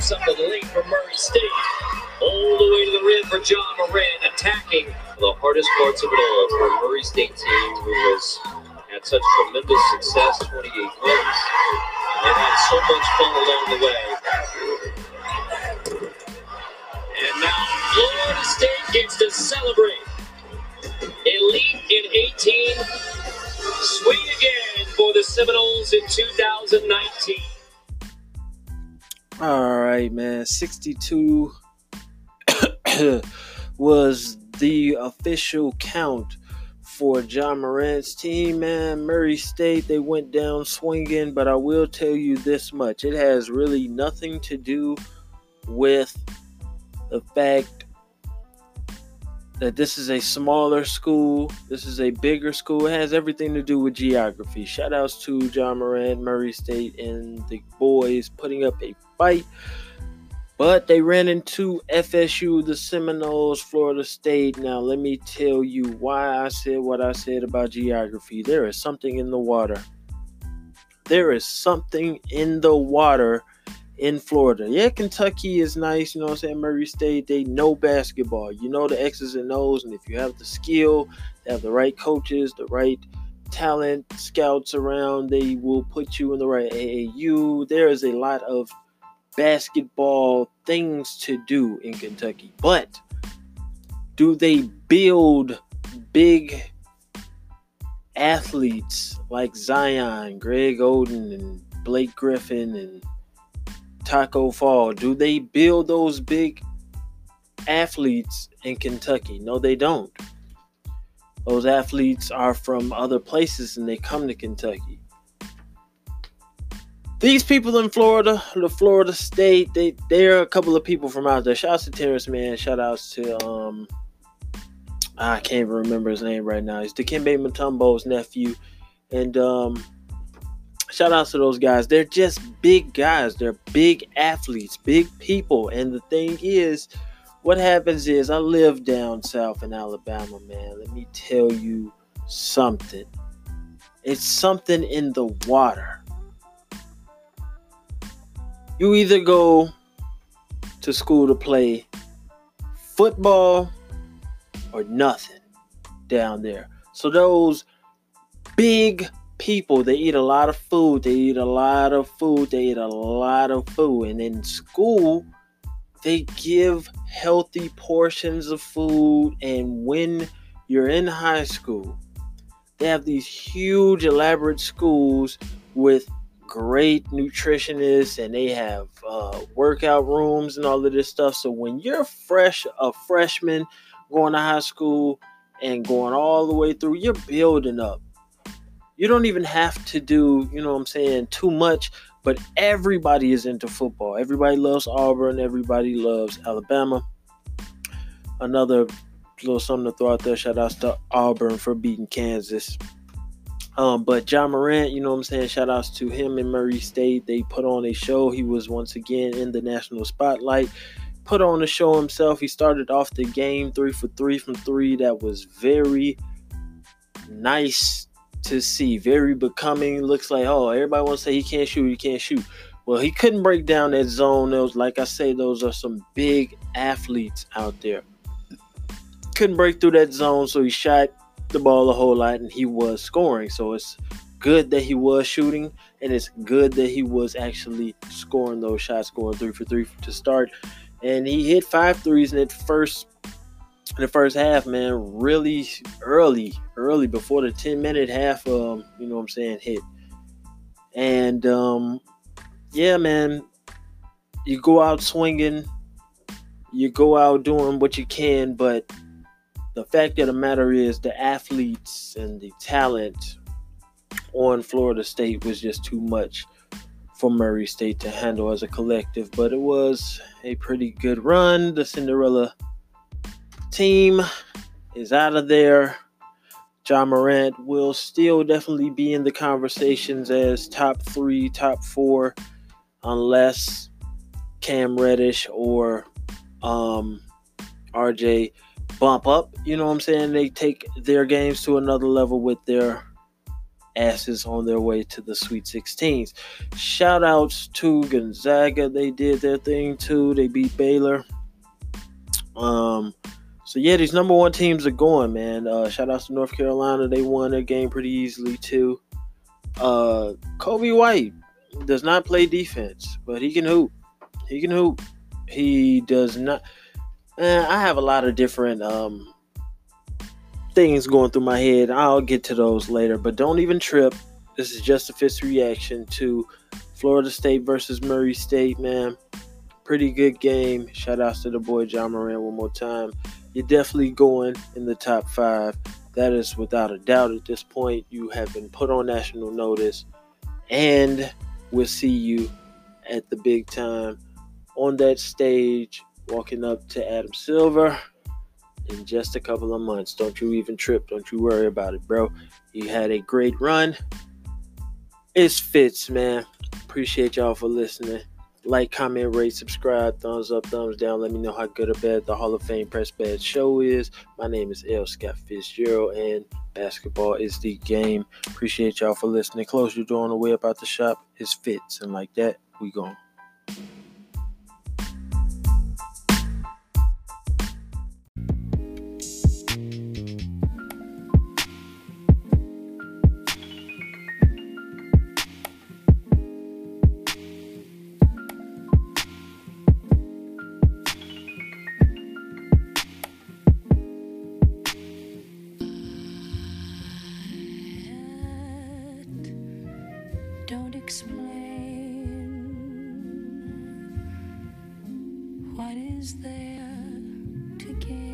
Pops up the lane for Murray State. All the way to the rim for Ja Morant, attacking the hardest parts of it all for Murray State team who has had such tremendous success, 28 wins, and had so much fun along the way. And now Florida State gets to celebrate. Elite in 18, swing again for the Seminoles in 2019. All right, man. 62 was the official count for Ja Morant's team, man. Murray State, they went down swinging, but I will tell you this much it has really nothing to do with the fact that this is a smaller school, this is a bigger school. It has everything to do with geography. Shout outs to Ja Morant, Murray State, and the boys putting up a fight. But they ran into FSU, the Seminoles, Florida State. Now, let me tell you why I said what I said about geography. There is something in the water. There is something in the water in Florida. Yeah, Kentucky is nice, you know what I'm saying? Murray State, they know basketball. You know the X's and O's, and if you have the skill, they have the right coaches, the right talent, scouts around, they will put you in the right AAU. There is a lot of basketball things to do in Kentucky. But do they build big athletes like Zion, Greg Oden, and Blake Griffin and Tacko Fall? Do they build those big athletes in Kentucky? No, they don't. Those athletes are from other places and they come to Kentucky these people in Florida, the Florida State, they there are a couple of people from out there. Shout out to Terance Mann. Shout outs to um I can't even remember his name right now. He's Dikembe Mutombo's nephew. And um shout outs to those guys. They're just big guys. They're big athletes, big people. And the thing is, what happens is I live down south in Alabama, man. Let me tell you something. It's something in the water you either go to school to play football or nothing down there. So those big people, they eat a lot of food. They eat a lot of food. They eat a lot of food. And in school, they give healthy portions of food. And when you're in high school, they have these huge, elaborate schools with great nutritionists and they have uh, workout rooms and all of this stuff. So when you're fresh, a freshman going to high school and going all the way through, you're building up. You don't even have to do, you know what I'm saying, too much, but everybody is into football. Everybody loves Auburn, everybody loves Alabama. Another little something to throw out there. Shout out to Auburn for beating Kansas. Um, but Ja Morant, you know what I'm saying? Shout outs to him and Murray State. They put on a show. He was once again in the national spotlight. Put on a show himself. He started off the game three for three from three. That was very nice to see. Very becoming. Looks like, oh, everybody wants to say he can't shoot, he can't shoot. Well, he couldn't break down that zone. Those, like I say, those are some big athletes out there. Couldn't break through that zone, so he shot the ball a whole lot and he was scoring. So it's good that he was shooting and it's good that he was actually scoring those shots, scoring three for three to start. And he hit five threes in that first in the first half, man, really early, early before the 10 minute half, um, you know what I'm saying, hit. And um, yeah, man, you go out swinging, you go out doing what you can, but the fact of the matter is the athletes and the talent on Florida State was just too much for Murray State to handle as a collective, but it was a pretty good run. The Cinderella team is out of there. Ja Morant will still definitely be in the conversations as top three, top four, unless Cam Reddish or um, RJ bump up. You know what I'm saying? They take their games to another level with their asses on their way to the Sweet 16s. Shout outs to Gonzaga. They did their thing too. They beat Baylor. Um, so yeah, these number one teams are going, man. Uh, shout outs to North Carolina. They won their game pretty easily too. Uh, Coby White does not play defense, but he can hoop. He can hoop. He does not. I have a lot of different um, things going through my head. I'll get to those later, but don't even trip. This is just a fist reaction to Florida State versus Murray State, man. Pretty good game. Shout outs to the boy Ja Morant one more time. You're definitely going in the top five. That is without a doubt at this point. You have been put on national notice, and we'll see you at the big time on that stage, walking up to Adam Silver in just a couple of months. Don't you even trip. Don't you worry about it, bro. You had a great run. It's Fitz, man. Appreciate y'all for listening. Like, comment, rate, subscribe, thumbs up, thumbs down. Let me know how good or bad the Hall of Fame Press Badge show is. My name is L. Scott Fitzgerald, and basketball is the game. Appreciate y'all for listening. Close your door on the way about the shop. It's Fitz, and like that, we gone. Explain what is there to gain.